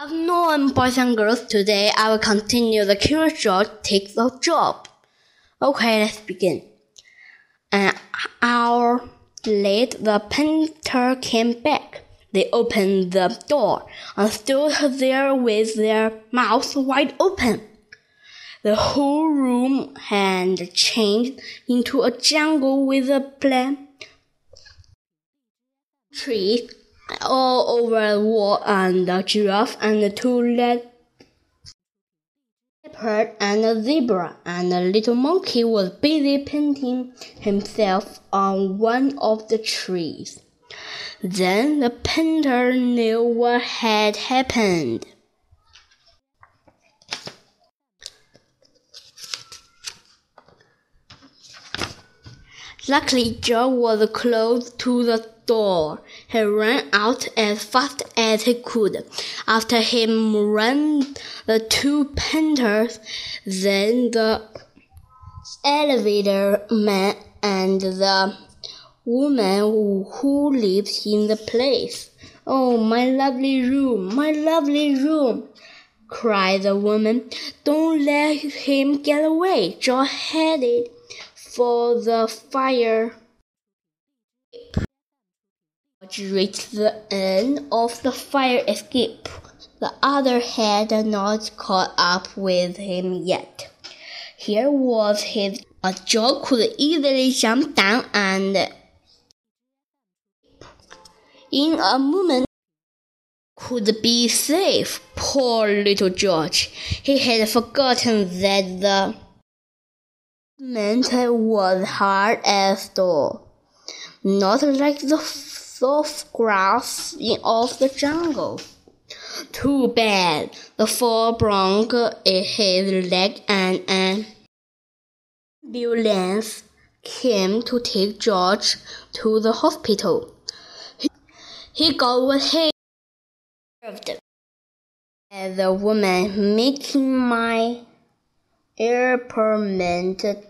Afternoon, boys and girls. Today I will continue the Curious George take the job. Okay, let's begin. An hour late, the painter came back. They opened the door and stood there with their mouths wide open. The whole room had changed into a jungle with a plant tree all over the wall and the giraffe and the two leopard and a zebra and a little monkey was busy painting himself on one of the trees. Then the painter knew what had happened. Luckily, Joe was close to the door. He ran out as fast as he could. After him ran the two painters, then the elevator man and the woman who lives in the place. Oh, my lovely room, my lovely room, cried the woman. Don't let him get away. Joe headed for the fire. Reached the end of the fire escape. The other had not caught up with him yet. Here was his. A Joe could easily jump down and in a moment could be safe. Poor little George. He had forgotten that the Cement was hard as stone, not like the soft grass of the jungle. Too bad. The fall broke his leg and an ambulance came to take George to the hospital. He, he got what he deserved. As a woman making my airport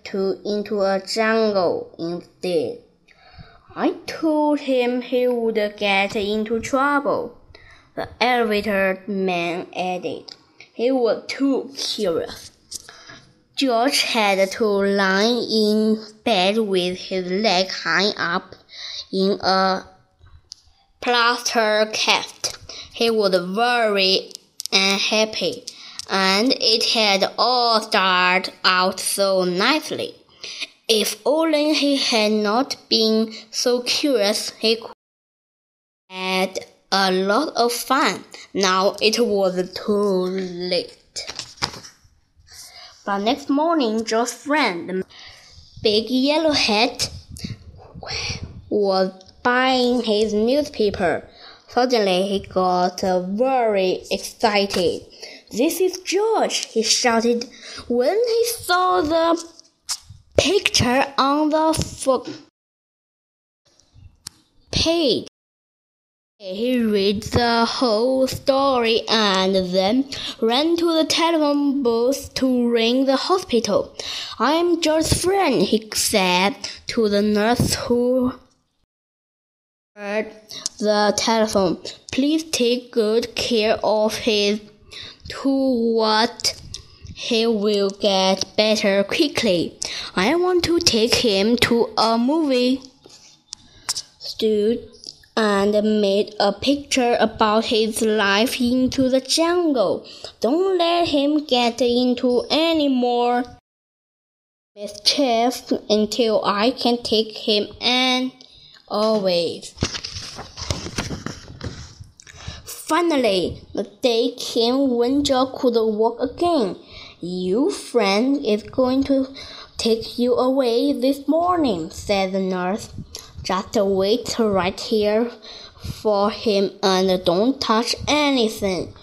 to into a jungle instead. I told him he would get into trouble. The elevator man added. He was too curious. George had to lie in bed with his leg hung up in a plaster cast. He was very unhappy and it had all started out so nicely. If only he had not been so curious, he could had a lot of fun. Now it was too late. But next morning, Joe's friend, the big yellow hat, was buying his newspaper. Suddenly, he got very excited. This is George, he shouted when he saw the picture on the page. He read the whole story and then ran to the telephone booth to ring the hospital. I'm George's friend, he said to the nurse who heard the telephone. Please take good care of his to what he will get better quickly. I want to take him to a movie studio and made a picture about his life into the jungle. Don't let him get into any more mischief until I can take him and always. Finally, the day came when Joe could walk again. Your friend is going to take you away this morning, said the nurse. Just wait right here for him and don't touch anything.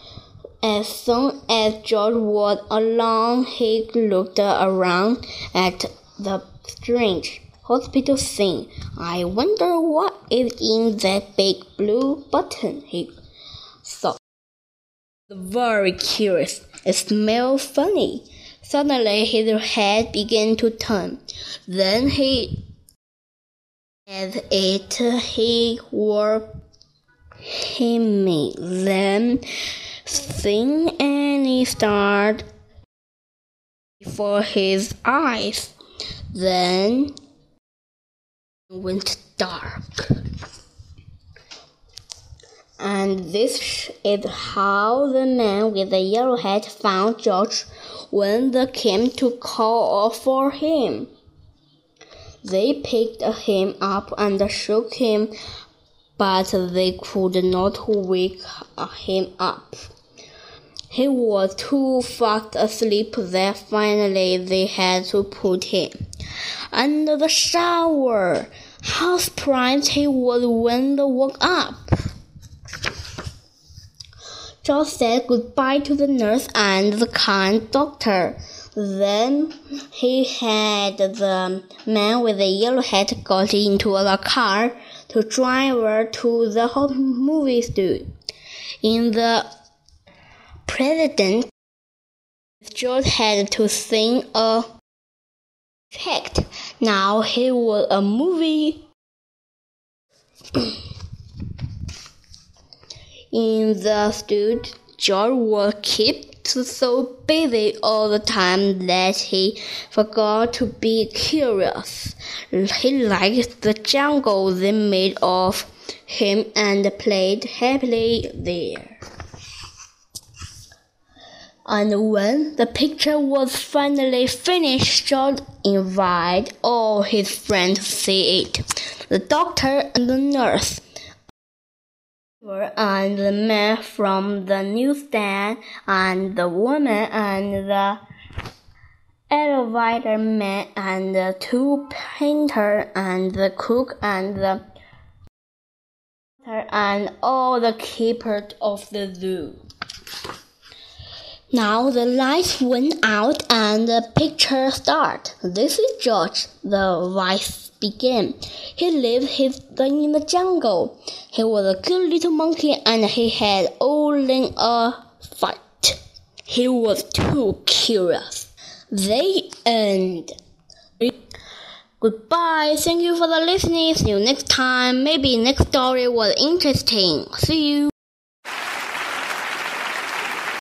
As soon as George was alone, he looked around at the strange hospital scene. I wonder what is in that big blue button, he thought. Very curious. It smelled funny. Suddenly his head began to turn. Then he as it he were him then Seeing Annie start before his eyes, then went dark. And this is how the man with the yellow hat found George when they came to call for him. They picked him up and shook him, but they could not wake him up. He was too fast asleep that finally they had to put him under the shower. How surprised he was when they woke up. George said goodbye to the nurse and the kind doctor. Then he had the man with the yellow hat got into the car to drive her to the movie studio. In the president, George had to sing a fact. Now he was a movie. In the studio, George was kept so busy all the time that he forgot to be curious. He liked the jungle they made of him and played happily there. And when the picture was finally finished, George invited all his friends to see it. The doctor and the nurse and the man from the newsstand and the woman and the elevator man and the two painter and the cook and the and all the keepers of the zoo. Now the lights went out and the picture started. This is George, the voice began. He lived his in the jungle. He was a good little monkey and he had only a fight. He was too curious. The end. Goodbye. Thank you for the listening. See you next time. Maybe next story was interesting. See you.